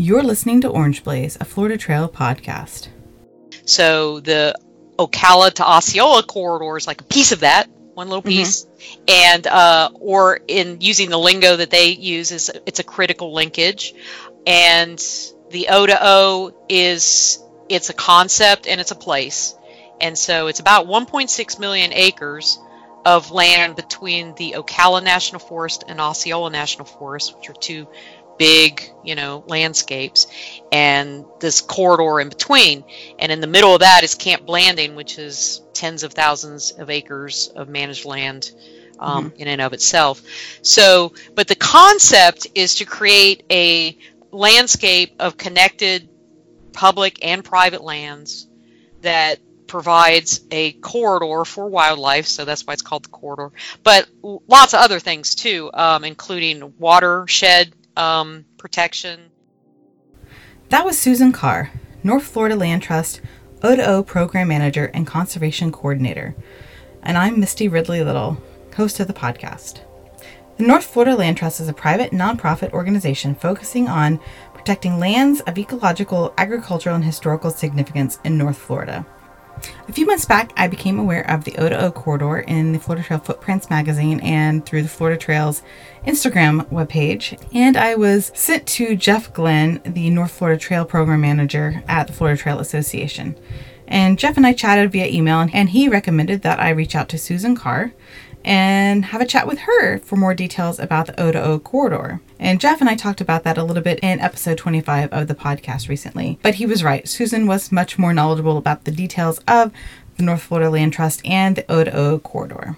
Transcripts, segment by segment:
You're listening to Orange Blaze, a Florida Trail podcast. So the Ocala to Osceola corridor is like a piece of that, one little piece, mm-hmm. and uh, or in using the lingo that they use is it's a critical linkage, and the O to O is it's a concept and it's a place, and so it's about 1.6 million acres of land between the Ocala National Forest and Osceola National Forest, which are two big, you know, landscapes, and this corridor in between. And in the middle of that is Camp Blanding, which is tens of thousands of acres of managed land um, mm-hmm. in and of itself. So, but the concept is to create a landscape of connected public and private lands that provides a corridor for wildlife, so that's why it's called the corridor. But lots of other things too, um, including watershed um, protection. That was Susan Carr, North Florida Land Trust O2O Program Manager and Conservation Coordinator. And I'm Misty Ridley Little, host of the podcast. The North Florida Land Trust is a private nonprofit organization focusing on protecting lands of ecological, agricultural, and historical significance in North Florida. A few months back, I became aware of the O2O corridor in the Florida Trail Footprints magazine and through the Florida Trails Instagram webpage. And I was sent to Jeff Glenn, the North Florida Trail Program Manager at the Florida Trail Association. And Jeff and I chatted via email, and he recommended that I reach out to Susan Carr and have a chat with her for more details about the O2O corridor. And Jeff and I talked about that a little bit in episode 25 of the podcast recently. But he was right. Susan was much more knowledgeable about the details of the North Florida Land Trust and the O2O corridor.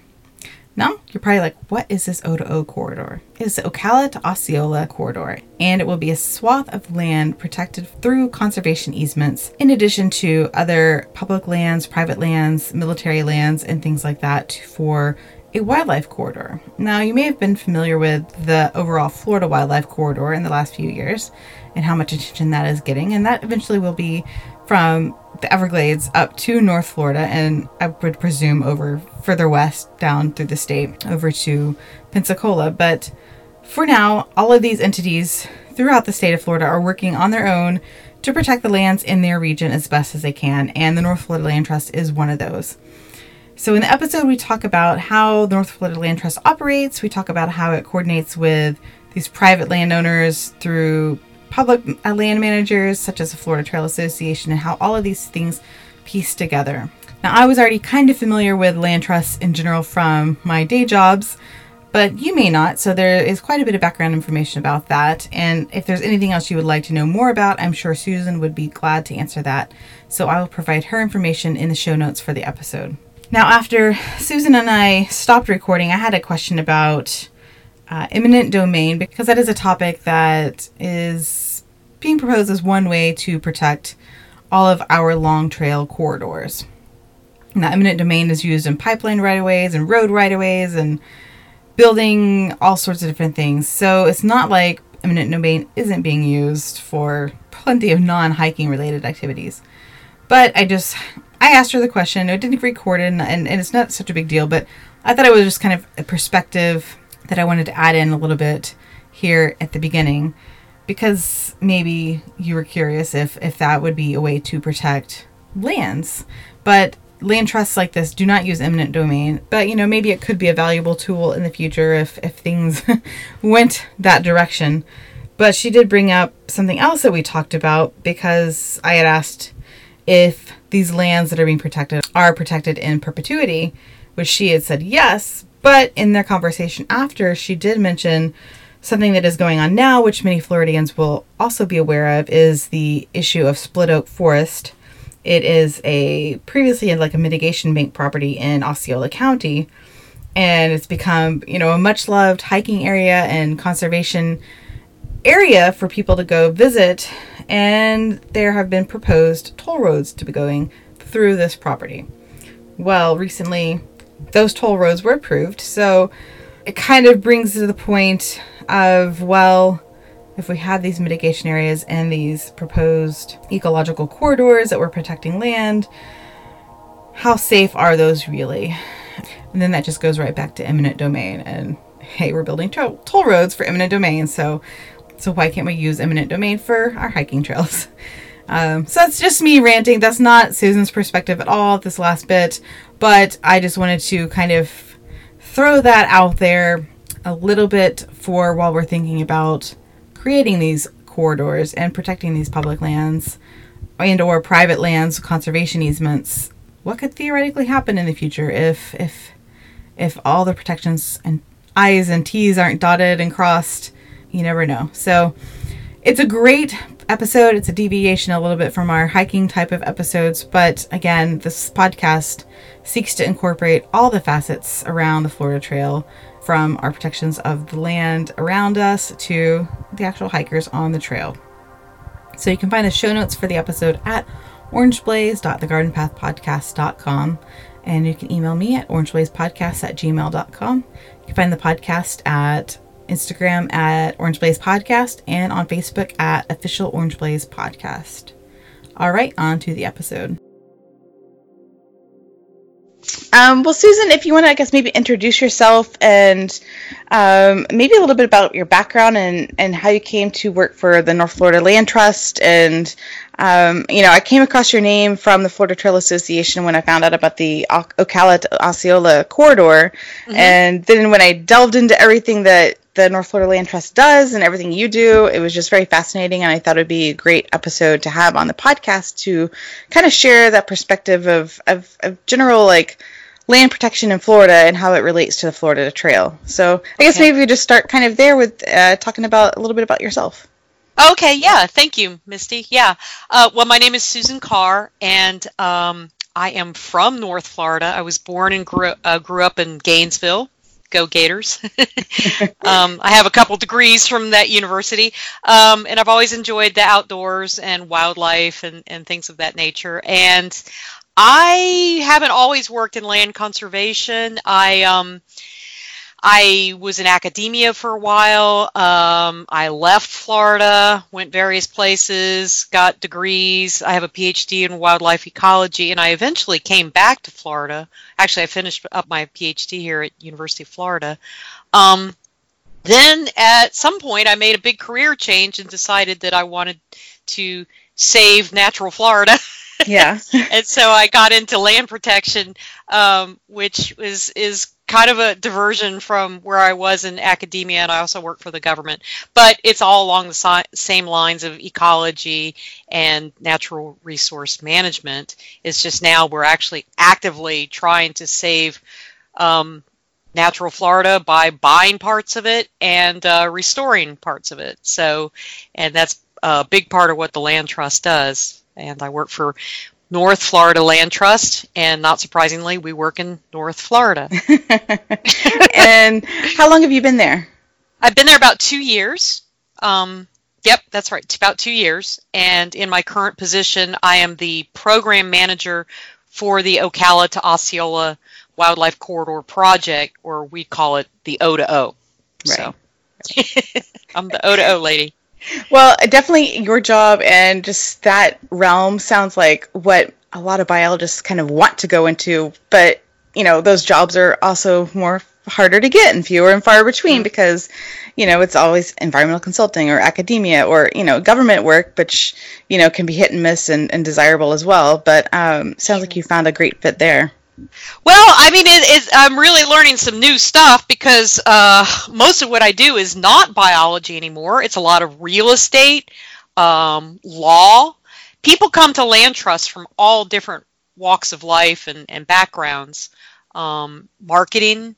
Now, you're probably like, what is this O2O corridor? It is the Ocala to Osceola corridor, and it will be a swath of land protected through conservation easements, in addition to other public lands, private lands, military lands, and things like that for a wildlife corridor. Now, you may have been familiar with the overall Florida wildlife corridor in the last few years and how much attention that is getting, and that eventually will be from the Everglades up to North Florida, and I would presume over further west down through the state over to Pensacola. But for now, all of these entities throughout the state of Florida are working on their own to protect the lands in their region as best as they can, and the North Florida Land Trust is one of those. So, in the episode, we talk about how the North Florida Land Trust operates. We talk about how it coordinates with these private landowners through public uh, land managers, such as the Florida Trail Association, and how all of these things piece together. Now, I was already kind of familiar with land trusts in general from my day jobs, but you may not, so there is quite a bit of background information about that. And if there's anything else you would like to know more about, I'm sure Susan would be glad to answer that. So I will provide her information in the show notes for the episode. Now, after Susan and I stopped recording, I had a question about uh, eminent domain because that is a topic that is being proposed as one way to protect all of our long trail corridors. Now, eminent domain is used in pipeline right of ways and road right of ways and building all sorts of different things. So it's not like eminent domain isn't being used for plenty of non hiking related activities. But I just I asked her the question. It didn't record and, and, and it's not such a big deal, but I thought it was just kind of a perspective that I wanted to add in a little bit here at the beginning because maybe you were curious if, if that would be a way to protect lands. But land trusts like this do not use eminent domain, but you know, maybe it could be a valuable tool in the future if, if things went that direction. But she did bring up something else that we talked about because I had asked if these lands that are being protected are protected in perpetuity, which she had said yes. But in their conversation after, she did mention something that is going on now, which many Floridians will also be aware of, is the issue of split oak forest. It is a previously like a mitigation bank property in Osceola County, and it's become you know a much loved hiking area and conservation area for people to go visit, and there have been proposed toll roads to be going through this property. Well, recently those toll roads were approved, so it kind of brings to the point of well, if we have these mitigation areas and these proposed ecological corridors that we're protecting land, how safe are those really? And then that just goes right back to eminent domain and hey, we're building to- toll roads for eminent domain, so So why can't we use eminent domain for our hiking trails? Um, so that's just me ranting. That's not Susan's perspective at all, this last bit. But I just wanted to kind of throw that out there a little bit for while we're thinking about creating these corridors and protecting these public lands and or private lands conservation easements what could theoretically happen in the future if if if all the protections and i's and t's aren't dotted and crossed you never know so it's a great episode it's a deviation a little bit from our hiking type of episodes but again this podcast seeks to incorporate all the facets around the florida trail from our protections of the land around us to the actual hikers on the trail so you can find the show notes for the episode at orangeblaze.thegardenpathpodcast.com. And you can email me at orangeblazepodcast at gmail.com. You can find the podcast at Instagram at Orange Blaze Podcast and on Facebook at Official Orange Blaze Podcast. All right, on to the episode. Um, well, Susan, if you want to, I guess maybe introduce yourself and um, maybe a little bit about your background and, and how you came to work for the North Florida Land Trust. And, um, you know, I came across your name from the Florida Trail Association when I found out about the o- Ocala Osceola corridor. Mm-hmm. And then when I delved into everything that the North Florida Land Trust does and everything you do. It was just very fascinating, and I thought it would be a great episode to have on the podcast to kind of share that perspective of, of, of general like land protection in Florida and how it relates to the Florida Trail. So I okay. guess maybe we just start kind of there with uh, talking about a little bit about yourself. Okay, yeah, thank you, Misty. Yeah, uh, well, my name is Susan Carr, and um, I am from North Florida. I was born and grew, uh, grew up in Gainesville, go Gators. um, I have a couple degrees from that university, um, and I've always enjoyed the outdoors and wildlife and, and things of that nature. And I haven't always worked in land conservation. I um, I was in academia for a while. Um, I left Florida, went various places, got degrees. I have a PhD in wildlife ecology, and I eventually came back to Florida. Actually, I finished up my PhD here at University of Florida. Um, then at some point, I made a big career change and decided that I wanted to save natural Florida. Yeah. and so I got into land protection, um, which is is kind of a diversion from where I was in academia, and I also work for the government. But it's all along the si- same lines of ecology and natural resource management. It's just now we're actually actively trying to save um, natural Florida by buying parts of it and uh, restoring parts of it. So, and that's a big part of what the Land Trust does. And I work for North Florida Land Trust, and not surprisingly, we work in North Florida. and how long have you been there? I've been there about two years. Um, yep, that's right, about two years. And in my current position, I am the program manager for the Ocala to Osceola Wildlife Corridor Project, or we call it the O to O. Right. So I'm the O to O lady. Well, definitely your job and just that realm sounds like what a lot of biologists kind of want to go into, but you know, those jobs are also more harder to get and fewer and far between mm-hmm. because you know it's always environmental consulting or academia or you know government work which you know can be hit and miss and, and desirable as well but um, sounds like you found a great fit there well, I mean, it, it, I'm really learning some new stuff because uh, most of what I do is not biology anymore. It's a lot of real estate, um, law. People come to land trusts from all different walks of life and, and backgrounds. Um, marketing,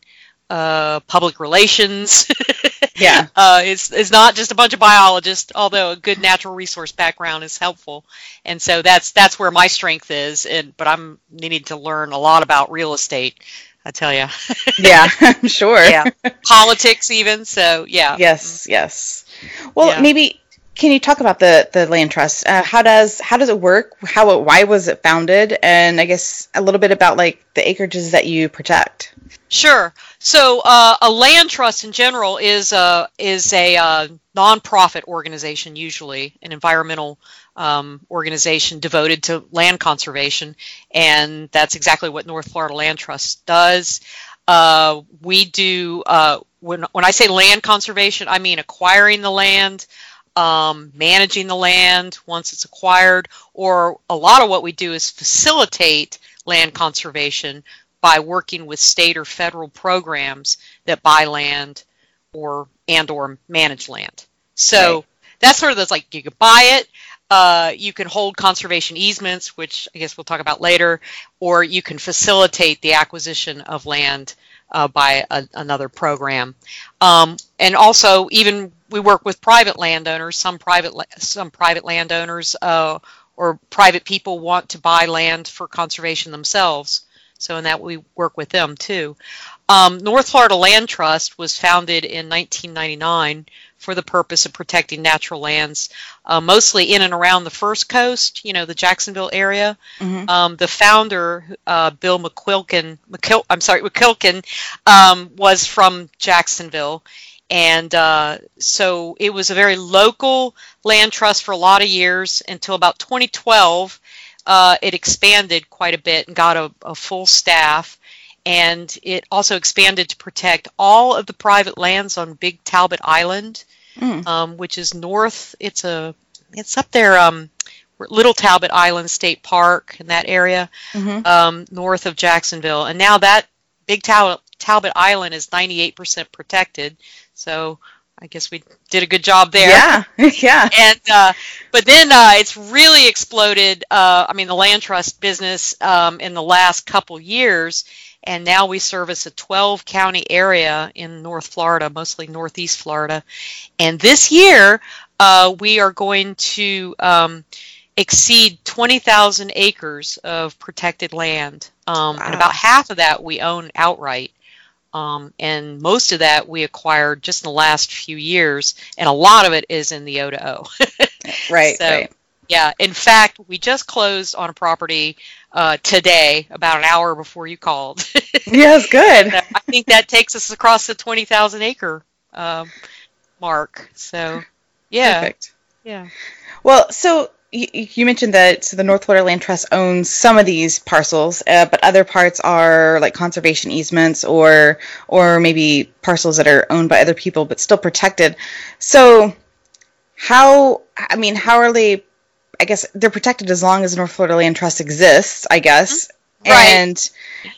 uh, public relations. yeah, uh, it's it's not just a bunch of biologists. Although a good natural resource background is helpful, and so that's that's where my strength is. And but I'm needing to learn a lot about real estate. I tell you. yeah, I'm sure. Yeah, politics even. So yeah. Yes, yes. Well, yeah. maybe can you talk about the the land trust? Uh, how does how does it work? How why was it founded? And I guess a little bit about like the acreages that you protect. Sure. So uh, a land trust in general is a is a uh, nonprofit organization, usually an environmental um, organization devoted to land conservation, and that's exactly what North Florida Land Trust does. Uh, we do uh, when when I say land conservation, I mean acquiring the land, um, managing the land once it's acquired, or a lot of what we do is facilitate land conservation by working with state or federal programs that buy land or and or manage land. So right. that's sort of those like you could buy it, uh, you can hold conservation easements, which I guess we'll talk about later, or you can facilitate the acquisition of land uh, by a, another program. Um, and also, even we work with private landowners. Some private some private landowners uh, or private people want to buy land for conservation themselves. So in that we work with them too. Um, North Florida Land Trust was founded in 1999 for the purpose of protecting natural lands, uh, mostly in and around the First Coast, you know, the Jacksonville area. Mm-hmm. Um, the founder, uh, Bill McQuilkin, McQuil- I'm sorry, McQuilkin, um, was from Jacksonville. And uh, so it was a very local land trust for a lot of years until about 2012. Uh, it expanded quite a bit and got a, a full staff and it also expanded to protect all of the private lands on Big Talbot Island, mm. um, which is north. It's a it's up there, um, Little Talbot Island State Park in that area, mm-hmm. um, north of Jacksonville, and now that Big Talbot Talbot Island is 98% protected. So I guess we did a good job there. Yeah, yeah. And uh, but then uh, it's really exploded. Uh, I mean, the land trust business um, in the last couple years, and now we service a 12 county area in North Florida, mostly Northeast Florida. And this year, uh, we are going to um, exceed 20,000 acres of protected land. Um, wow. And about half of that we own outright. Um, and most of that we acquired just in the last few years, and a lot of it is in the O to O. right. So, right. yeah. In fact, we just closed on a property uh, today, about an hour before you called. yes, good. I think that takes us across the 20,000 acre um, mark. So, yeah. Perfect. Yeah. Well, so you, you mentioned that so the North Florida Land Trust owns some of these parcels, uh, but other parts are like conservation easements or or maybe parcels that are owned by other people but still protected. So, how I mean, how are they I guess they're protected as long as the North Florida Land Trust exists, I guess. Mm-hmm. Right. And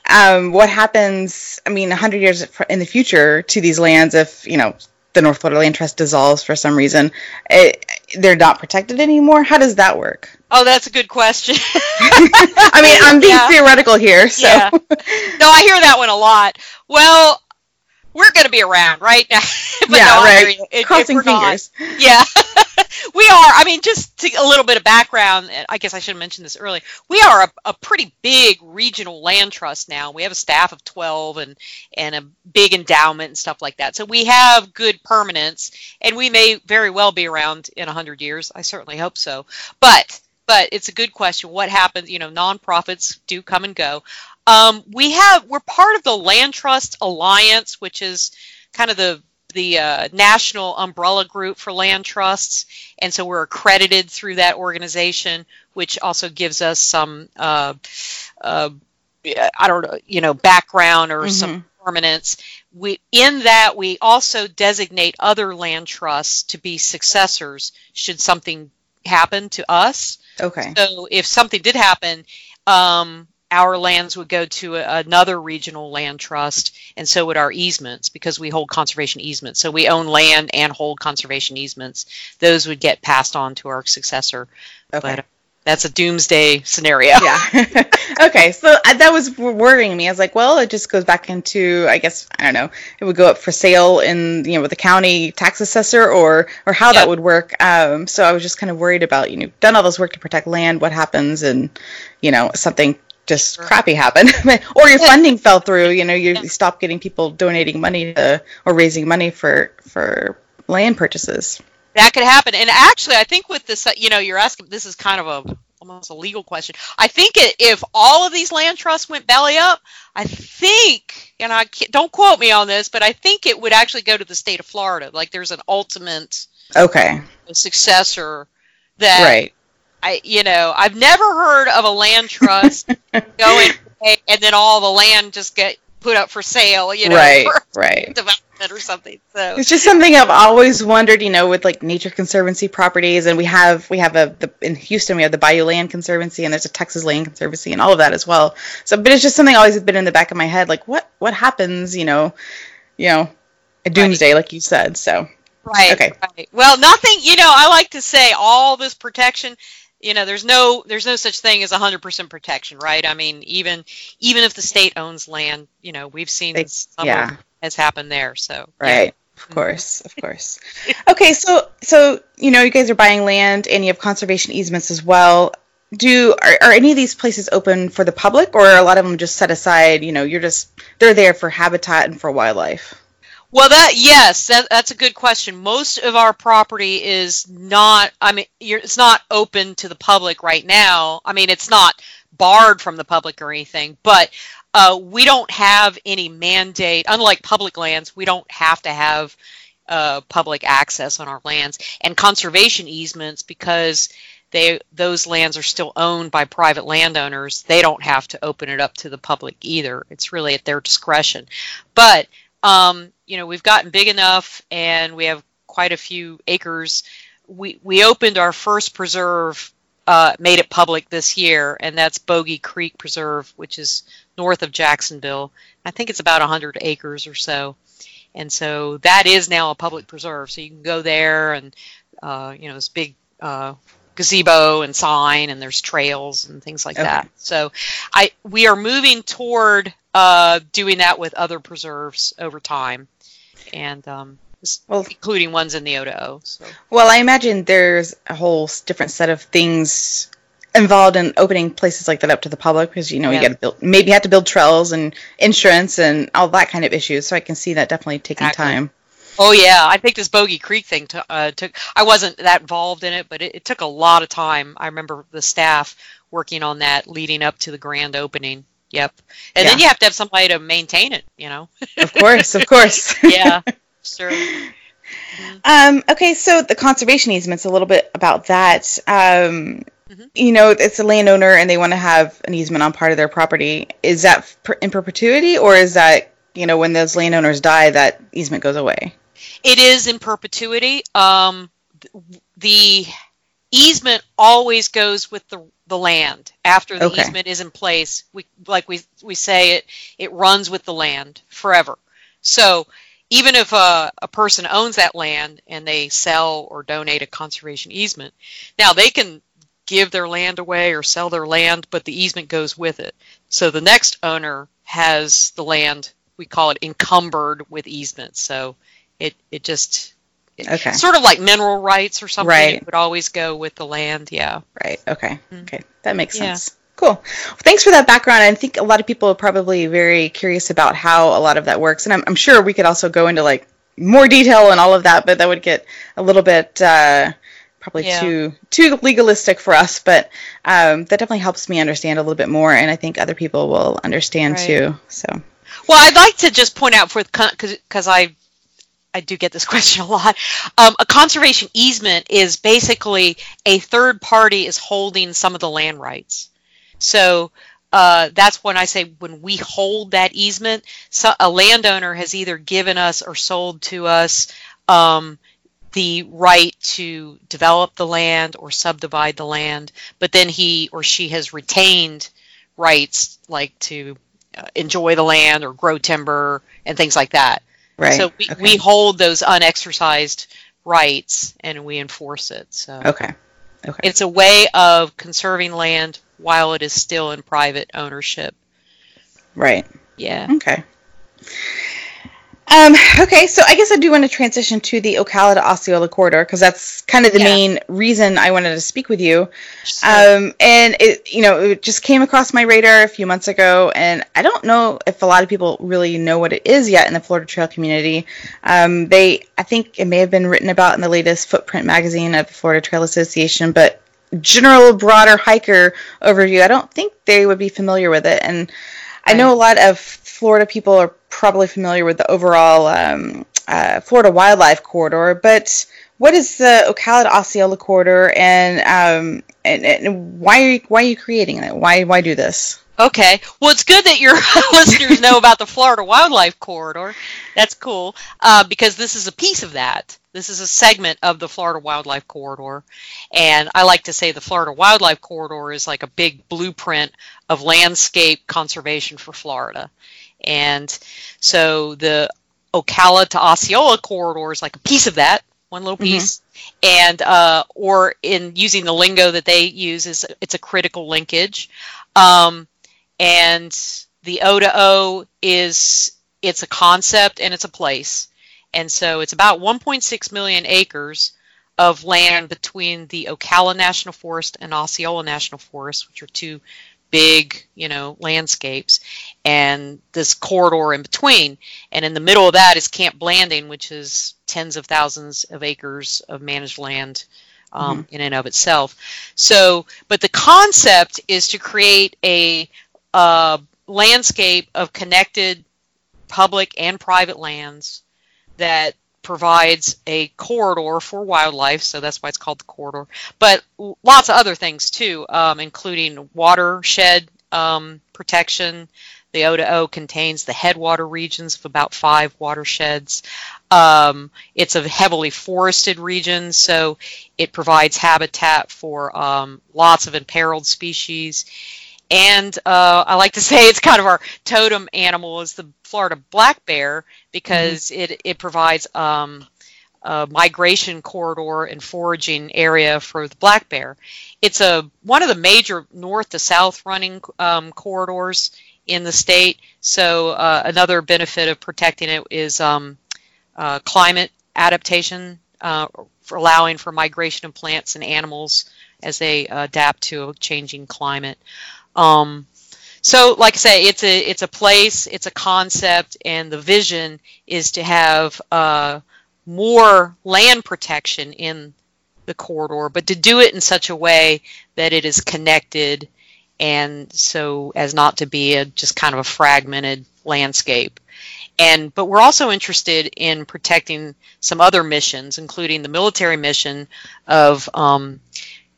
um, what happens, I mean, 100 years in the future to these lands if, you know, the North Florida Land Trust dissolves for some reason, it, they're not protected anymore? How does that work? Oh, that's a good question. I mean, I'm being yeah. theoretical here, so. Yeah. No, I hear that one a lot. Well, we're going to be around, right? yeah, no, right. If, Crossing fingers. Not, yeah, we are. I mean, just to, a little bit of background. I guess I should have mentioned this earlier. We are a, a, pretty big regional land trust now. We have a staff of twelve and and a big endowment and stuff like that. So we have good permanence, and we may very well be around in hundred years. I certainly hope so. But but it's a good question. What happens? You know, nonprofits do come and go. Um, we have we're part of the Land Trust Alliance, which is kind of the the uh, national umbrella group for land trusts, and so we're accredited through that organization, which also gives us some uh, uh, I don't know, you know, background or mm-hmm. some permanence. We in that we also designate other land trusts to be successors should something happen to us. Okay. So if something did happen, um, our lands would go to a, another regional land trust, and so would our easements because we hold conservation easements. So we own land and hold conservation easements. Those would get passed on to our successor. Okay. But uh, that's a doomsday scenario. Yeah. okay, so uh, that was worrying me. I was like, well, it just goes back into, I guess, I don't know, it would go up for sale in, you know, with the county tax assessor or or how yep. that would work. Um, so I was just kind of worried about, you know, done all this work to protect land, what happens, and you know, something just crappy happened. Or your funding fell through you know you, you stop getting people donating money to, or raising money for for land purchases. That could happen. And actually i think with this uh, you know you're asking this is kind of a almost a legal question. I think it, if all of these land trusts went belly up i think and i don't quote me on this but i think it would actually go to the state of florida. Like there's an ultimate okay. successor that right I, you know, I've never heard of a land trust going and then all the land just get put up for sale, you know, Right, for right. development or something. So It's just something I've always wondered, you know, with like nature conservancy properties, and we have we have a the, in Houston we have the Bayou Land Conservancy, and there's a Texas Land Conservancy, and all of that as well. So, but it's just something always been in the back of my head, like what what happens, you know, you know, a doomsday, like you said. So, Right. Okay. Right. Well, nothing. You know, I like to say all this protection. You know, there's no there's no such thing as 100% protection, right? I mean, even even if the state owns land, you know, we've seen They- yeah. has happened there. So yeah. right. Of mm-hmm. course, of course. Okay, so so you know you guys are buying land and you have conservation easements as well. Do are, are any of these places open for the public, or are a lot of them just set aside? You know, you're just they're there for habitat and for wildlife. Well, that yes, that, that's a good question. Most of our property is not. I mean, it's not open to the public right now. I mean, it's not barred from the public or anything, but uh, we don't have any mandate. Unlike public lands, we don't have to have uh, public access on our lands and conservation easements because they those lands are still owned by private landowners. They don't have to open it up to the public either. It's really at their discretion. But um, you know, we've gotten big enough and we have quite a few acres. We we opened our first preserve, uh, made it public this year, and that's Bogey Creek Preserve, which is north of Jacksonville. I think it's about 100 acres or so. And so that is now a public preserve. So you can go there and, uh, you know, this big uh, gazebo and sign, and there's trails and things like Okay. that. So I we are moving toward uh, doing that with other preserves over time, and um, Well- including ones in the O to O. So Well, I imagine there's a whole different set of things involved in opening places like that up to the public because you know Yeah. you got to build maybe you have to build trails and insurance and all that kind of issues. So I can see that definitely taking Exactly. time. Oh yeah, I think this Bogey Creek thing uh, took. I wasn't that involved in it, but it, it took a lot of time. I remember the staff working on that leading up to the grand opening. Yep, and then you have to have somebody to maintain it. You know. Of course, of course. yeah, sure. Um, okay, so the conservation easements, a little bit about that. Um, Mhm. You know, it's a landowner and they want to have an easement on part of their property. Is that in perpetuity, or is that you know when those landowners die, that easement goes away? It is in perpetuity. Um, the easement always goes with the the land after the Okay. easement is in place. We like we we say it it runs with the land forever. So even if a, a person owns that land and they sell or donate a conservation easement, now they can give their land away or sell their land, but the easement goes with it. So the next owner has the land. We call it encumbered with easement. So it it just Okay. sort of like mineral rights or something. Right. It would always go with the land. Yeah. Right. Okay. Okay. That makes. Yeah. sense. Cool. Well, thanks for that background. I think a lot of people are probably very curious about how a lot of that works, and I'm, I'm sure we could also go into like more detail and all of that, but that would get a little bit uh, probably Yeah. too too legalistic for us. But um, that definitely helps me understand a little bit more, and I think other people will understand Right. too. So Well, I'd like to just point out for because I I do get this question a lot. Um, a conservation easement is basically a third party is holding some of the land rights. So uh, that's when I say when we hold that easement, so a landowner has either given us or sold to us um, the right to develop the land or subdivide the land, but then he or she has retained rights like to uh, enjoy the land or grow timber and things like that. Right. So we, okay. we hold those unexercised rights and we enforce it. So okay. Okay. it's a way of conserving land while it is still in private ownership. right. Yeah. Okay. Um, okay, so I guess I do want to transition to the Ocala to Osceola corridor because that's kind of the Yeah. main reason I wanted to speak with you. Sure. Um, and it, you know, it just came across my radar a few months ago, and I don't know if a lot of people really know what it is yet in the Florida Trail community. Um, they, I think it may have been written about in the latest Footprint magazine of the Florida Trail Association, but general broader hiker overview, I don't think they would be familiar with it. And I know a lot of Florida people are probably familiar with the overall um, uh, Florida Wildlife Corridor, but what is the Ocala Osceola corridor, and um, and, and why are you, why are you creating it? Why why do this? Okay. Well, it's good that your listeners know about the Florida Wildlife Corridor. That's cool uh, because this is a piece of that. This is a segment of the Florida Wildlife Corridor. And I like to say the Florida Wildlife Corridor is like a big blueprint of landscape conservation for Florida. And so the Ocala to Osceola corridor is like a piece of that, one little piece. Mm-hmm. And, uh, or in using the lingo that they use, is it's a critical linkage. Um, and the O to O is it's a concept and it's a place. And so it's about 1.6 million acres of land between the Ocala National Forest and Osceola National Forest, which are two big, you know, landscapes, and this corridor in between. And in the middle of that is Camp Blanding, which is tens of thousands of acres of managed land um, mm-hmm. in and of itself. So, but the concept is to create a uh, landscape of connected public and private lands that provides a corridor for wildlife, so that's why it's called the corridor. But lots of other things too, um, including watershed um, protection. The O to O contains the headwater regions of about five watersheds. Um, it's a heavily forested region, so it provides habitat for um, lots of imperiled species. And uh, I like to say it's kind of our totem animal is the Florida black bear because mm-hmm. it, it provides um, a migration corridor and foraging area for the black bear. It's a one of the major north to south running um, corridors in the state. So uh, another benefit of protecting it is um, uh, climate adaptation, uh, for allowing for migration of plants and animals as they adapt to a changing climate. Um, so, like I say, it's a it's a place, it's a concept, and the vision is to have uh, more land protection in the corridor, but to do it in such a way that it is connected, and so as not to be a just kind of a fragmented landscape. And but we're also interested in protecting some other missions, including the military mission of um,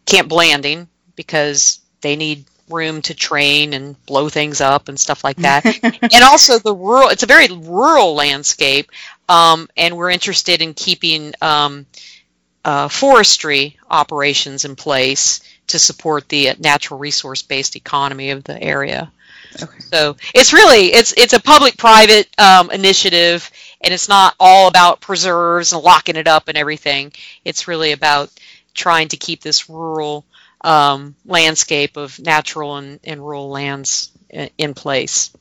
Camp Blanding, because they need room to train and blow things up and stuff like that. and also the rural, it's a very rural landscape, um, and we're interested in keeping um, uh, forestry operations in place to support the natural resource based economy of the area. Okay. So it's really it's it's a public-private um, initiative, and it's not all about preserves and locking it up and everything. It's really about trying to keep this rural um, landscape of natural and, and rural lands in, in place.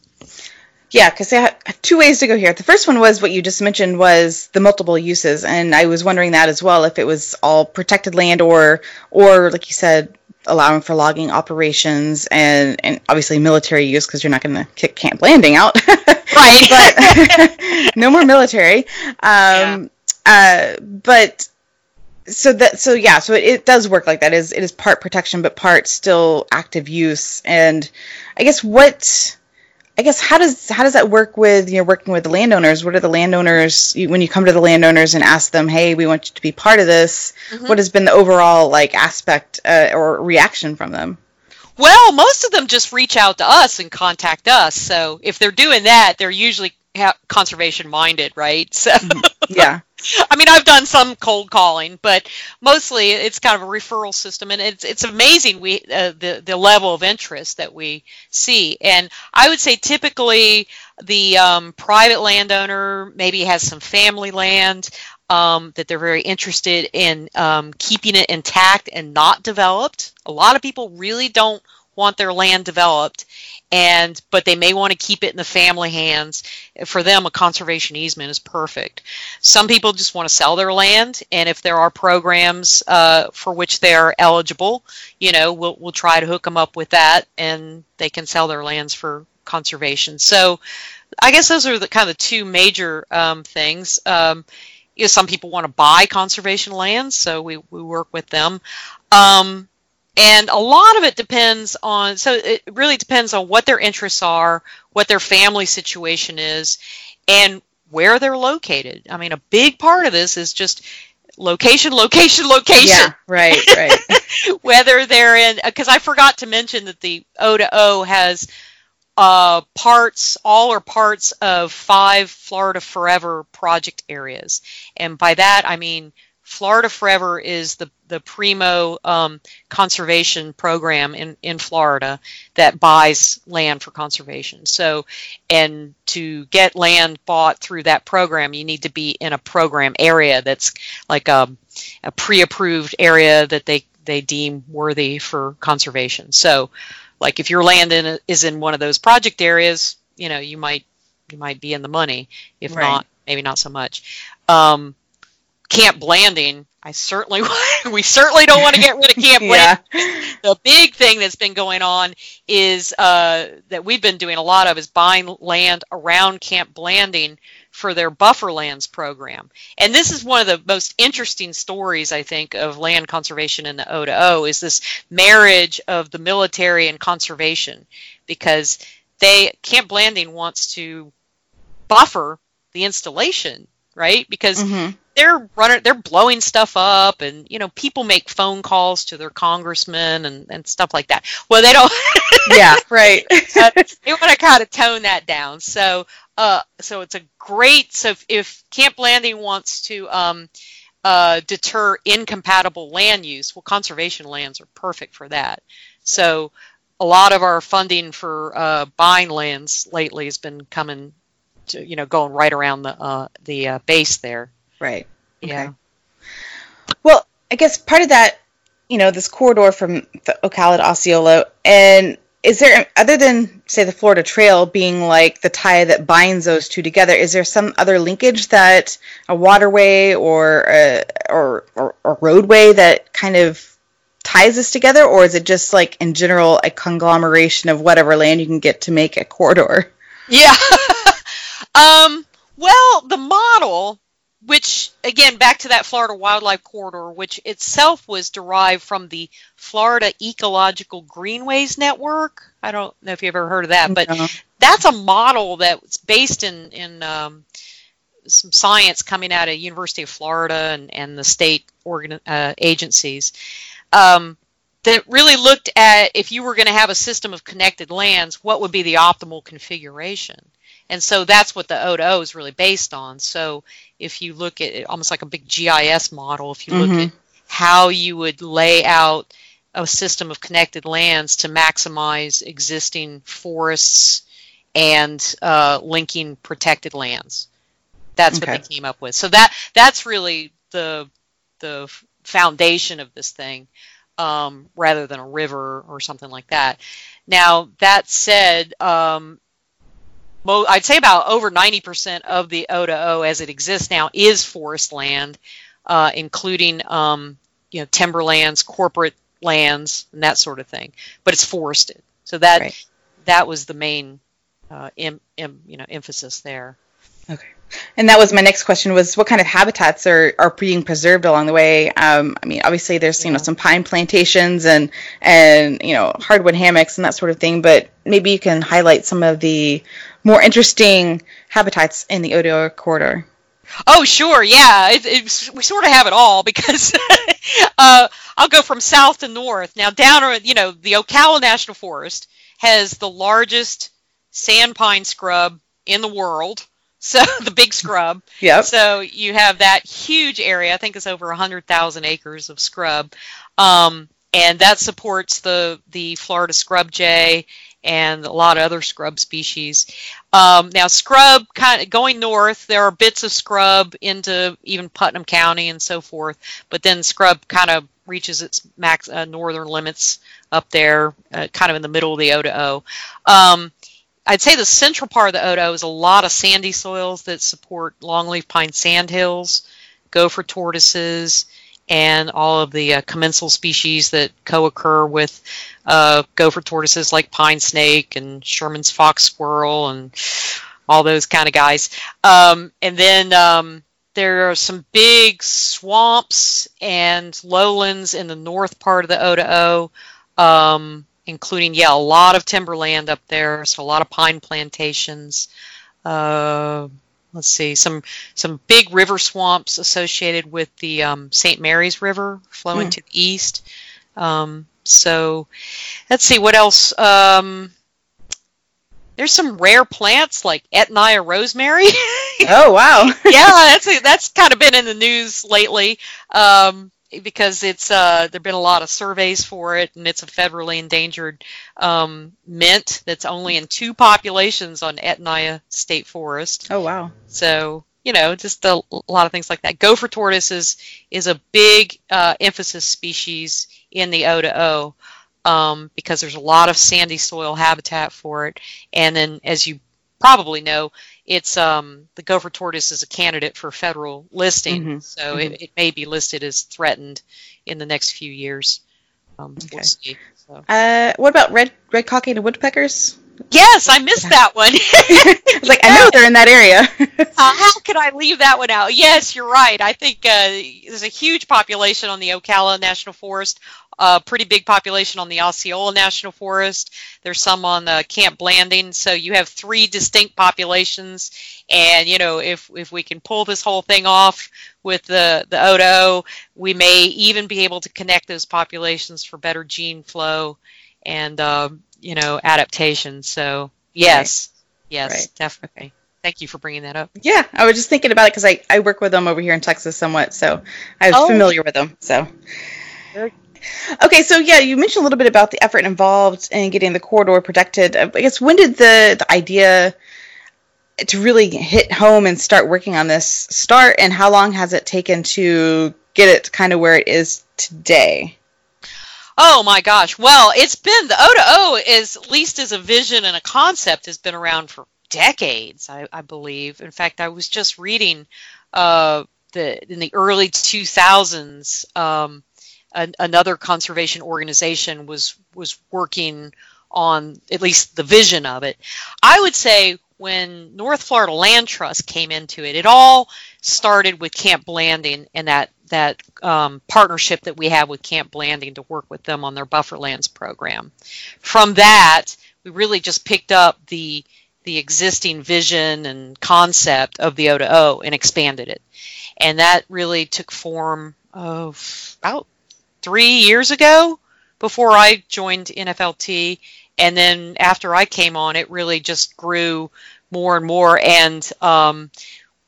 Yeah, because I have two ways to go here. The first one was what you just mentioned was the multiple uses, and I was wondering that as well if it was all protected land or, or like you said, allowing for logging operations and, and obviously military use because you're not going to kick Camp Blanding out, right? but no more military. Um, yeah. uh, but so that so yeah so it, it does work like that. It is it is part protection but part still active use. And i guess what i guess how does how does that work with you know working with the landowners? What are the landowners when you come to the landowners and ask them hey we want you to be part of this mm-hmm. what has been the overall like aspect uh, or reaction from them? Well most of them just reach out to us and contact us. So if they're doing that they're usually conservation minded right so mm-hmm. yeah I mean, I've done some cold calling, but mostly it's kind of a referral system, and it's it's amazing we uh, the the level of interest that we see. And I would say typically the um, private landowner maybe has some family land um, that they're very interested in um, keeping it intact and not developed. A lot of people really don't want their land developed and but they may want to keep it in the family hands. For them a conservation easement is perfect. Some people just want to sell their land and if there are programs uh, for which they're eligible you know we'll, we'll try to hook them up with that and they can sell their lands for conservation. So i guess those are the kind of the two major um, things. Um, you know, some people want to buy conservation lands so we, we work with them. Um, and a lot of it depends on so it really depends on what their interests are what their family situation is and where they're located. I mean a big part of this is just location location location. Yeah right right. Whether they're in because i forgot to mention that the o to o has uh, parts, all or parts of five Florida Forever project areas. And by that, I mean Florida Forever is the, the primo um, conservation program in, in Florida that buys land for conservation. So, and to get land bought through that program, you need to be in a program area that's like a, a pre approved area that they, they deem worthy for conservation. So, like if your land in, is in one of those project areas, you know, you might you might be in the money. If Right. not, maybe not so much. Um, Camp Blanding, I certainly we certainly don't want to get rid of Camp Blanding Yeah. the big thing that's been going on is uh, that we've been doing a lot of is buying land around Camp Blanding for their buffer lands program. And this is one of the most interesting stories, I think, of land conservation in the O to O is this marriage of the military and conservation because they Camp Blanding wants to buffer the installation, right? Because Mhm. they're running they're blowing stuff up and you know people make phone calls to their congressmen and, and stuff like that well they don't Yeah, right. they want to kind of tone that down so uh so it's a great so if, if camp Blanding wants to um uh, deter incompatible land use well conservation lands are perfect for that so a lot of our funding for uh, buying lands lately has been coming to you know going right around the uh, the uh, base there right. yeah Well, I guess part of that, you know, this corridor from the Ocala to Osceola, and is there, other than say the Florida Trail being like the tie that binds those two together, is there some other linkage that a waterway or a, or, or or roadway that kind of ties this together, or is it just like in general a conglomeration of whatever land you can get to make a corridor? Yeah. um, well, the model, which again, back to that Florida Wildlife Corridor, which itself was derived from the Florida Ecological Greenways Network. I don't know if you ever heard of that, but No. that's a model that's based in in um, some science coming out of University of Florida and, and the state organ, uh, agencies um, that really looked at if you were going to have a system of connected lands, what would be the optimal configuration. And so that's what the O to O is really based on. So if you look at it almost like a big GIS model, if you look Mhm. at how you would lay out a system of connected lands to maximize existing forests and uh, linking protected lands. That's what they came up with. So that that's really the the foundation of this thing, um, rather than a river or something like that. Now that said, um, mo- I'd say about over 90% of the O to O as it exists now is forest land, uh, including um, you know timberlands, corporate lands, and that sort of thing. But it's forested, so that Right. that was the main uh, em, em, you know emphasis there. Okay. And that was my next question was what kind of habitats are, are being preserved along the way? Um, I mean, obviously there's, you know, some pine plantations and, and, you know, hardwood hammocks and that sort of thing, but maybe you can highlight some of the more interesting habitats in the O to O corridor. Oh, sure, yeah. It, it's we sort of have it all because uh, I'll go from south to north. Now, down, you know, the Ocala National Forest has the largest sand pine scrub in the world. So the big scrub. Yep. So you have that huge area. I think it's over 100,000 acres of scrub, um, and that supports the the Florida scrub jay and a lot of other scrub species. Um, now, scrub kind of going north, there are bits of scrub into even Putnam County and so forth, but then scrub kind of reaches its max uh, northern limits up there, uh, kind of in the middle of the O to O. Um, I'd say the central part of the O to O is a lot of sandy soils that support longleaf pine sandhills, gopher tortoises, and all of the uh, commensal species that co-occur with uh, gopher tortoises like pine snake and Sherman's fox squirrel and all those kind of guys. Um, and then um, there are some big swamps and lowlands in the north part of the O to O. Um, including yeah a lot of timberland up there so a lot of pine plantations uh, let's see some some big river swamps associated with the um, st mary's river flowing Hmm. to the east um, so let's see what else um, there's some rare plants like Etonia rosemary. oh wow! yeah, that's that's kind of been in the news lately um, because it's uh, there've been a lot of surveys for it, and it's a federally endangered um, mint that's only in two populations on Etoniah State Forest. Oh wow! So you know, just a, a lot of things like that. Gopher tortoise is is a big uh, emphasis species in the O to O um, because there's a lot of sandy soil habitat for it. And then, as you probably know, it's um, the gopher tortoise is a candidate for federal listing, mm-hmm. so mm-hmm. It, it, may be listed as threatened in the next few years. Um, okay. We'll see, so. uh, what about red red cockaded woodpeckers? Yes, I missed that one. I was like, I know they're in that area. uh, how could I leave that one out? Yes, you're right. I think uh, there's a huge population on the Ocala National Forest a pretty big population on the Osceola National Forest. There's some on the Camp Blanding. So you have three distinct populations. And, you know, if, if we can pull this whole thing off with the, the O to O, we may even be able to connect those populations for better gene flow and, um, you know, adaptation. So, yes, right. yes, right. definitely. Thank you for bringing that up. Yeah, I was just thinking about it because I, I work with them over here in Texas somewhat, so I was oh. familiar with them. So, Very Okay, so yeah, you mentioned a little bit about the effort involved in getting the corridor protected. Uh, I guess when did the, the idea to really hit home and start working on this start, and how long has it taken to get it kind of where it is today? Oh my gosh! Well, it's been the O to O is at least as a vision and a concept has been around for decades, I, I believe. In fact, I was just reading uh, the in the early 2000s. Um, an, another conservation organization was was working on at least the vision of it. I would say when North Florida Land Trust came into it, it all started with Camp Blanding and that that um, partnership that we have with Camp Blanding to work with them on their buffer lands program. From that, we really just picked up the the existing vision and concept of the O to O and expanded it, and that really took form of about three years ago before I joined NFLT. And then after I came on, it really just grew more and more. And um,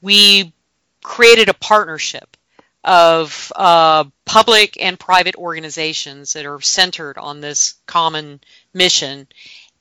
we created a partnership of uh, public and private organizations that are centered on this common mission.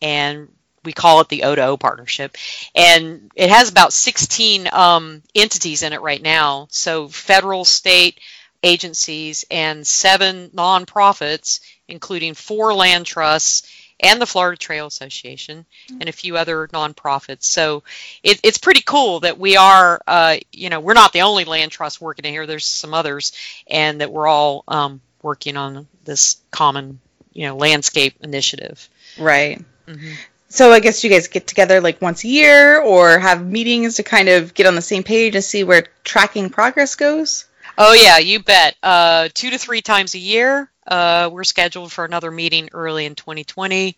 And we call it the O to O partnership. And it has about 16 um, entities in it right now. So federal, state, agencies and seven nonprofits, including four land trusts and the Florida Trail Association and a few other nonprofits. So it, it's pretty cool that we are, uh, you know, we're not the only land trust working in here. There's some others, and that we're all um, working on this common, you know, landscape initiative. Right. Mm-hmm. So I guess you guys get together like once a year or have meetings to kind of get on the same page and see where tracking progress goes. Oh yeah, you bet. Uh, two to three times a year. Uh, we're scheduled for another meeting early in 2020,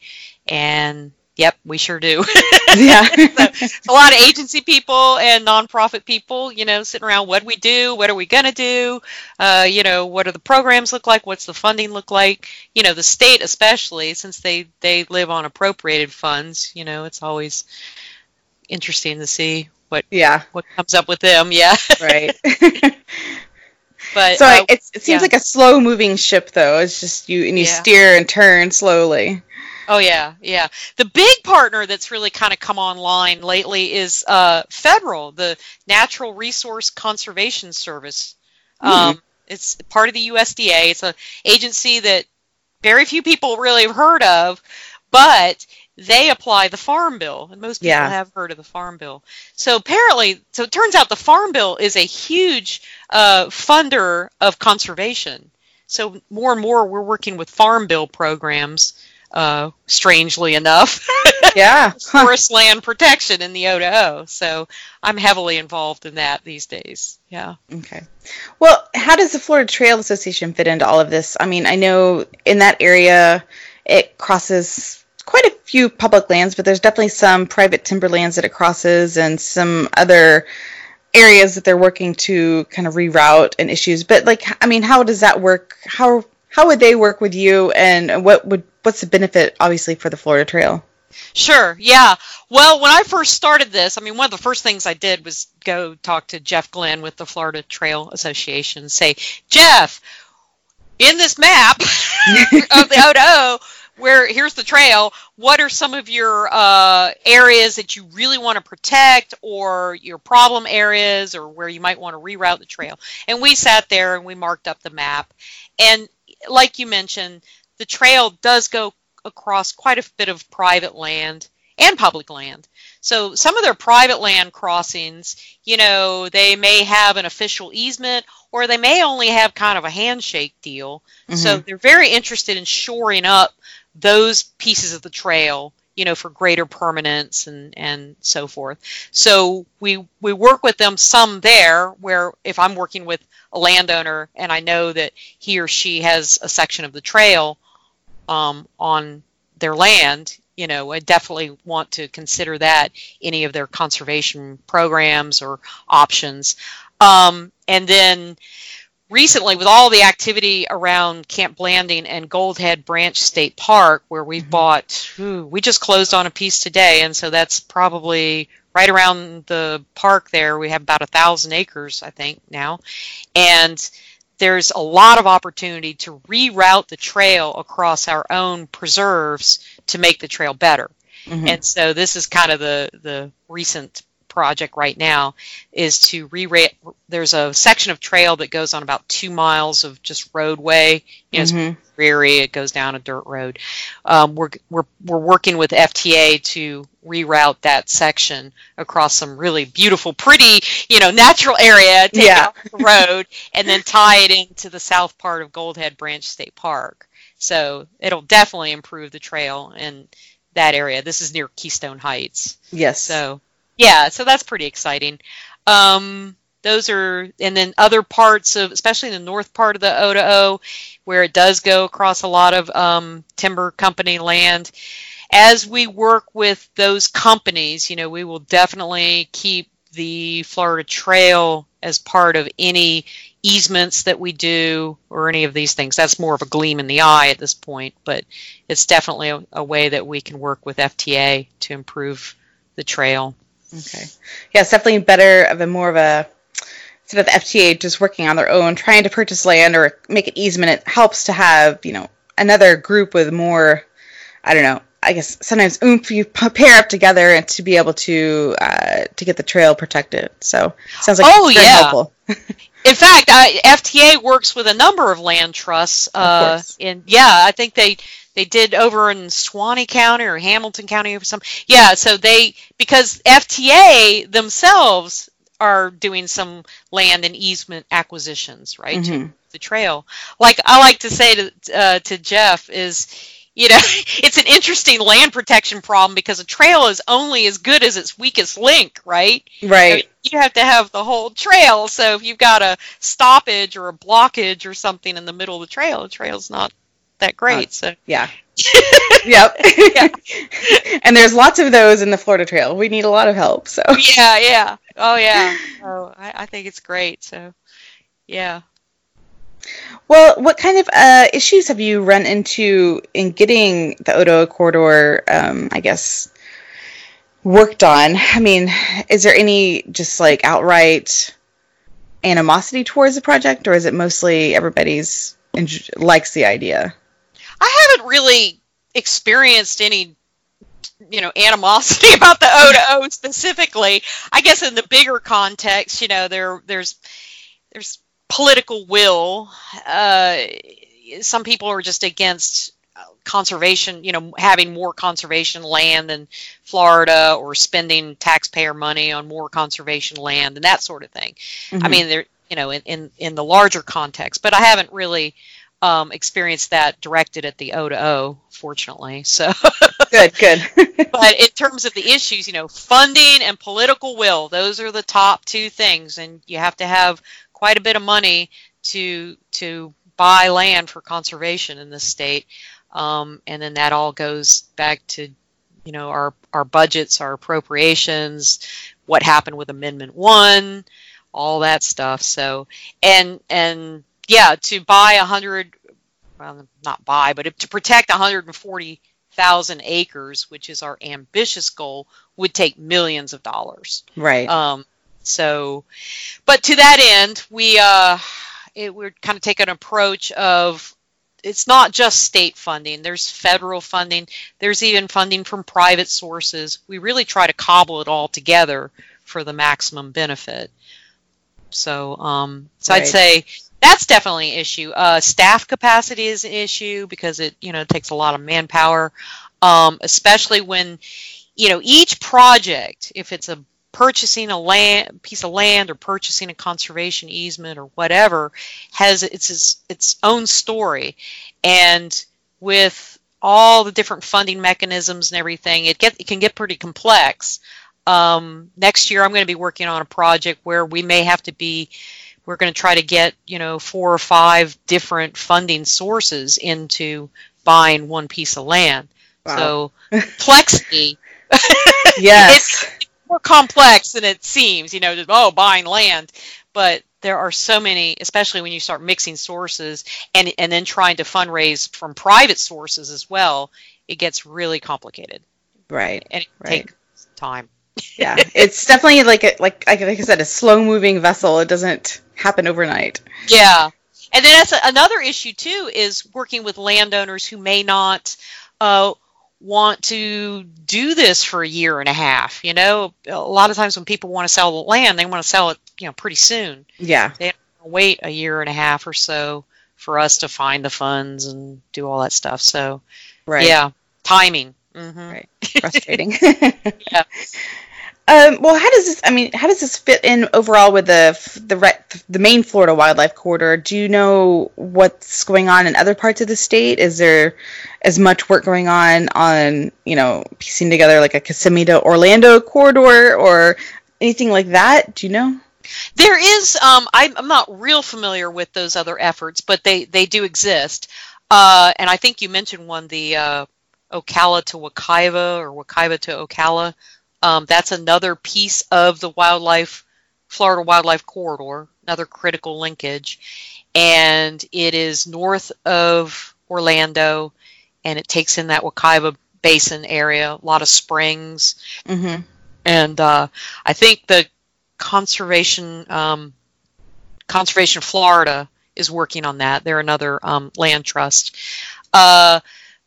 and yep, we sure do. yeah, so, a lot of agency people and nonprofit people, you know, sitting around. What do we do? What are we gonna do? Uh, you know, what do the programs look like? What's the funding look like? You know, the state especially, since they they live on appropriated funds. You know, it's always interesting to see what yeah what comes up with them. Yeah, right. But so uh, it seems yeah. like a slow moving ship, though. It's just you and you yeah. steer and turn slowly. Oh yeah, yeah. The big partner that's really kind of come online lately is uh, federal, the Natural Resource Conservation Service. Mm-hmm. Um, it's part of the USDA. It's an agency that very few people really have heard of, but they apply the farm bill and most people yeah. have heard of the farm bill. So apparently so it turns out the farm bill is a huge uh, funder of conservation. So more and more we're working with farm bill programs uh, strangely enough. Yeah. Forest land protection in the o so i'm heavily involved in that these days. Yeah. Okay. Well how does the florida trail association fit into all of this? I mean i know in that area it crosses quite a few public lands, but there's definitely some private timberlands that it crosses and some other areas that they're working to kind of reroute and issues. But like, I mean, how does that work? How how would they work with you, and what would what's the benefit, obviously, for the Florida Trail? Sure. Yeah. Well, when I first started this, I mean, one of the first things I did was go talk to Jeff Glenn with the Florida Trail Association and say, Jeff, in this map of the O to O, where here's the trail, what are some of your uh, areas that you really want to protect or your problem areas or where you might want to reroute the trail? And we sat there and we marked up the map. And like you mentioned, the trail does go across quite a bit of private land and public land. So some of their private land crossings, you know, they may have an official easement or they may only have kind of a handshake deal. Mm-hmm. So they're very interested in shoring up those pieces of the trail, you know, for greater permanence and and so forth. So we we work with them some there where if I'm working with a landowner and I know that he or she has a section of the trail um, on their land, you know, I definitely want to consider that any of their conservation programs or options. Um, and then recently, with all the activity around Camp Blanding and Goldhead Branch State Park, where we've mm-hmm. bought, ooh, we just closed on a piece today, and so that's probably right around the park there. We have about a thousand acres, I think, now, and there's a lot of opportunity to reroute the trail across our own preserves to make the trail better. Mm-hmm. And so this is kind of the the recent project right now is to re there's a section of trail that goes on about two miles of just roadway. You know, mm-hmm. it's dreary it goes down a dirt road. Um, we're, we're, we're working with fta to reroute that section across some really beautiful pretty you know natural area take yeah. the road and then tie it into the south part of goldhead branch state park. So it'll definitely improve the trail in that area. This is near keystone heights. Yes. So yeah, so that's pretty exciting. Um, those are, and then other parts of, especially the north part of the O where it does go across a lot of um, timber company land. As we work with those companies, you know, we will definitely keep the Florida Trail as part of any easements that we do or any of these things. That's more of a gleam in the eye at this point, but it's definitely a, a way that we can work with FTA to improve the trail. Okay. Yeah, it's definitely better of a more of a instead of the FTA just working on their own, trying to purchase land or make an easement. It helps to have you know another group with more. I don't know. I guess sometimes oomph you pair up together and to be able to uh, to get the trail protected. So sounds like oh yeah. In fact, FTA works with a number of land trusts. Uh, and yeah, I think they they did over in Suwannee County or Hamilton County or some. Yeah, so they because FTA themselves are doing some land and easement acquisitions, right? Mm-hmm. To the trail. Like I like to say to uh, to Jeff is, you know, it's an interesting land protection problem because a trail is only as good as its weakest link, right? Right. So you have to have the whole trail. So if you've got a stoppage or a blockage or something in the middle of the trail, the trail's not that great. Uh, so yeah. yep. yeah. and there's lots of those in the Florida Trail. We need a lot of help. So yeah, yeah. Oh yeah. Oh, I, I think it's great. So yeah. Well, what kind of uh, issues have you run into in getting the O to O corridor? Um, I guess worked on. I mean, is there any just like outright animosity towards the project, or is it mostly everybody's likes the idea? I haven't really experienced any you know animosity about the O to O specifically. I guess in the bigger context, you know, there there's there's political will. Uh, some people are just against conservation, you know, having more conservation land than Florida or spending taxpayer money on more conservation land and that sort of thing. Mm-hmm. I mean, there, you know, in, in, in the larger context, but I haven't really um, experienced that directed at the O to O, fortunately. So good, good. but in terms of the issues, you know, funding and political will, those are the top two things, and you have to have quite a bit of money to to buy land for conservation in this state. Um, and then that all goes back to you know our our budgets, our appropriations, what happened with Amendment One, all that stuff. So and and yeah, to buy a hundred, well, not buy, but to protect 140 thousand acres, which is our ambitious goal, would take millions of dollars. Right. Um, so, but to that end, we uh, it, we're kind of take an approach of it's not just state funding. There's federal funding. There's even funding from private sources. We really try to cobble it all together for the maximum benefit. So, um, so Right. I'd say that's definitely an issue. Uh, staff capacity is an issue because it you know takes a lot of manpower, um, especially when you know each project, if it's a purchasing a land piece of land or purchasing a conservation easement or whatever, has its its, its own story, and with all the different funding mechanisms and everything, it get it can get pretty complex. Um, next year, I'm going to be working on a project where we may have to be we're going to try to get you know four or five different funding sources into buying one piece of land. Wow. So complexity yes. more complex than it seems. You know, just, oh, buying land, but there are so many, especially when you start mixing sources and and then trying to fundraise from private sources as well. It gets really complicated, right. and it Right. takes time. Yeah. it's definitely like a, like like like I said, a slow moving vessel. It doesn't happen overnight. Yeah. And then that's a, another issue too is working with landowners who may not uh, want to do this for a year and a half. You know, a lot of times when people want to sell the land, they want to sell it, you know, pretty soon. Yeah. They wait a year and a half or so for us to find the funds and do all that stuff. So, Right. yeah, timing. hmm Right. Frustrating. Yeah. Um, well, how does this? I mean, how does this fit in overall with the the the main Florida wildlife corridor? Do you know what's going on in other parts of the state? Is there as much work going on on you know piecing together like a Kissimmee to Orlando corridor or anything like that? Do you know? There is. Um, I'm, not real familiar with those other efforts, but they they do exist. Uh, and I think you mentioned one, the uh, Ocala to Wekiva or Wekiva to Ocala. Um, that's another piece of the wildlife, Florida wildlife corridor, another critical linkage, and it is north of Orlando, and it takes in that Wekiva Basin area, a lot of springs, Mm-hmm. and uh, I think the conservation um, conservation Florida is working on that. They're another um, land trust. Uh,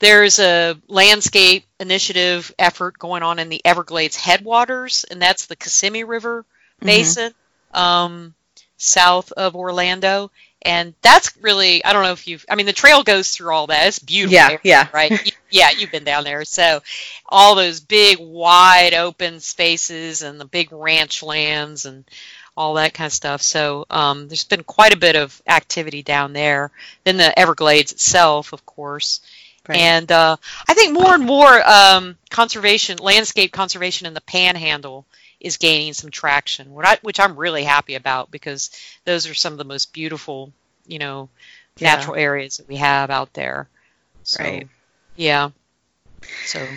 there's a landscape initiative effort going on in the Everglades headwaters, and that's the Kissimmee River Mhm. Basin, um, south of Orlando. And that's really, I don't know if you've, I mean, the trail goes through all that. It's beautiful. Yeah, area, yeah. Right? You- yeah, you've been down there. So all those big, wide open spaces and the big ranch lands and all that kind of stuff. So um, there's been quite a bit of activity down there. Then the Everglades itself, of course. Right. And uh, I think more and more um, conservation, landscape conservation in the Panhandle is gaining some traction, I, which I'm really happy about because those are some of the most beautiful, you know, Yeah. natural areas that we have out there. So, Right. Yeah. So.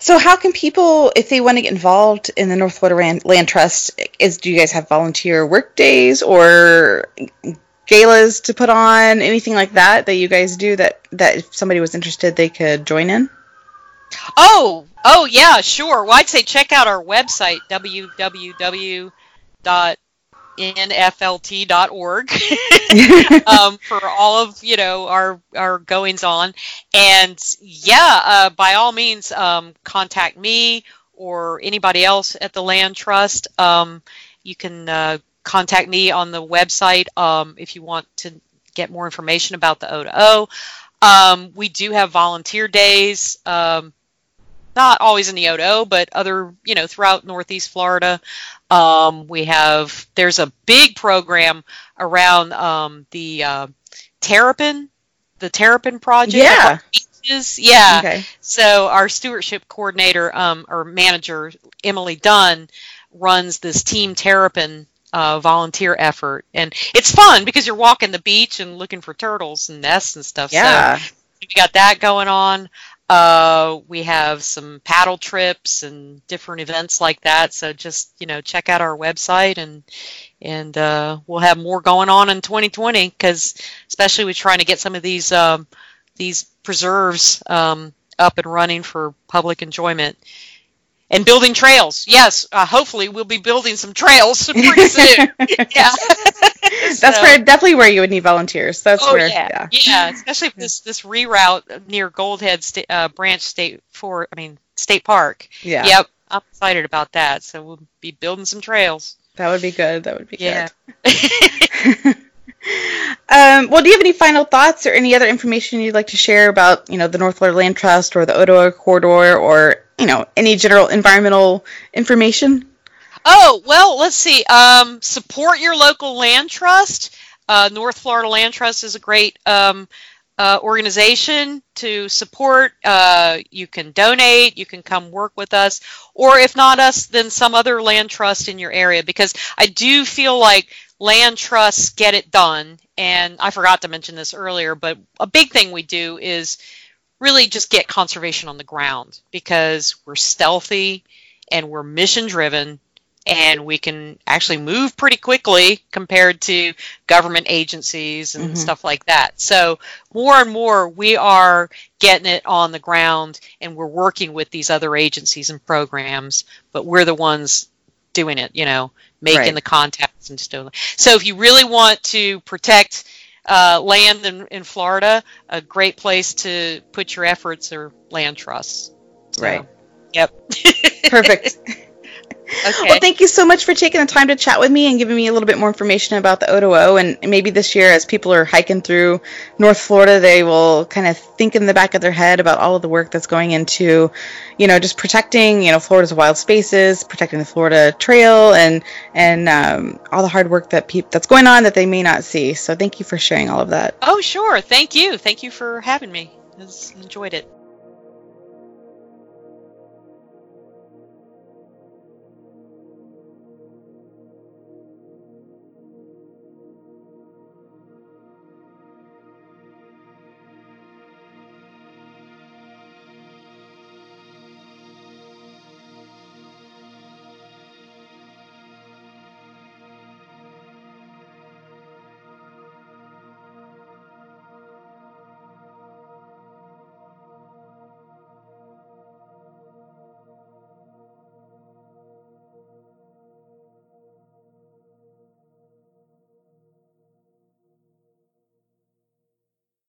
So, how can people, if they want to get involved in the North Florida Land, Land Trust, is do you guys have volunteer work days or galas to put on, anything like that that you guys do that that if somebody was interested they could join in? Oh, oh yeah, sure. Well, I'd say check out our website www.nflt.org um, for all of you know our our goings on, and yeah, uh, by all means, um, contact me or anybody else at the Land Trust. Um, you can uh, contact me on the website um, if you want to get more information about the O to O. Um, we do have volunteer days. Um, not always in the O to O, but other, you know, throughout Northeast Florida. Um, we have, there's a big program around um, the uh, Terrapin, the Terrapin project. Yeah. Yeah. Okay. So our stewardship coordinator um, or manager, Emily Dunn, runs this Team Terrapin uh, volunteer effort. And it's fun because you're walking the beach and looking for turtles and nests and stuff. So Yeah. we got that going on. Uh, we have some paddle trips and different events like that. So just you know, check out our website and and uh, we'll have more going on in 2020 because especially we're trying to get some of these um, these preserves um, up and running for public enjoyment. And building trails. Yes, uh, hopefully we'll be building some trails pretty soon. yeah. That's so, where definitely where you would need volunteers. That's oh, where yeah. yeah. yeah, especially this this reroute near Goldhead uh, Branch State for I mean State Park. Yeah. Yep. I'm excited about that. So we'll be building some trails. That would be good. That would be yeah. good. um, well, do you have any final thoughts or any other information you'd like to share about, you know, the North Florida Land Trust or the O to O Corridor or, you know, any general environmental information? Oh, well, let's see. Um, support your local land trust. Uh, North Florida Land Trust is a great um, uh, organization to support. Uh, you can donate, you can come work with us, or if not us, then some other land trust in your area because I do feel like land trusts get it done. And I forgot to mention this earlier, but a big thing we do is really just get conservation on the ground because we're stealthy and we're mission driven and we can actually move pretty quickly compared to government agencies and mm-hmm. stuff like that. So more and more we are getting it on the ground and we're working with these other agencies and programs, but we're the ones doing it, you know, making right. the contacts and stuff. So if you really want to protect uh, land in, in Florida, a great place to put your efforts are land trusts. So, right. Yep. Perfect. Okay. Well, thank you so much for taking the time to chat with me and giving me a little bit more information about the O to O. And maybe this year, as people are hiking through North Florida, they will kind of think in the back of their head about all of the work that's going into, you know, just protecting, you know, Florida's wild spaces, protecting the Florida Trail, and and um, all the hard work that pe- that's going on that they may not see. So thank you for sharing all of that. Oh, sure. Thank you. Thank you for having me. I enjoyed it.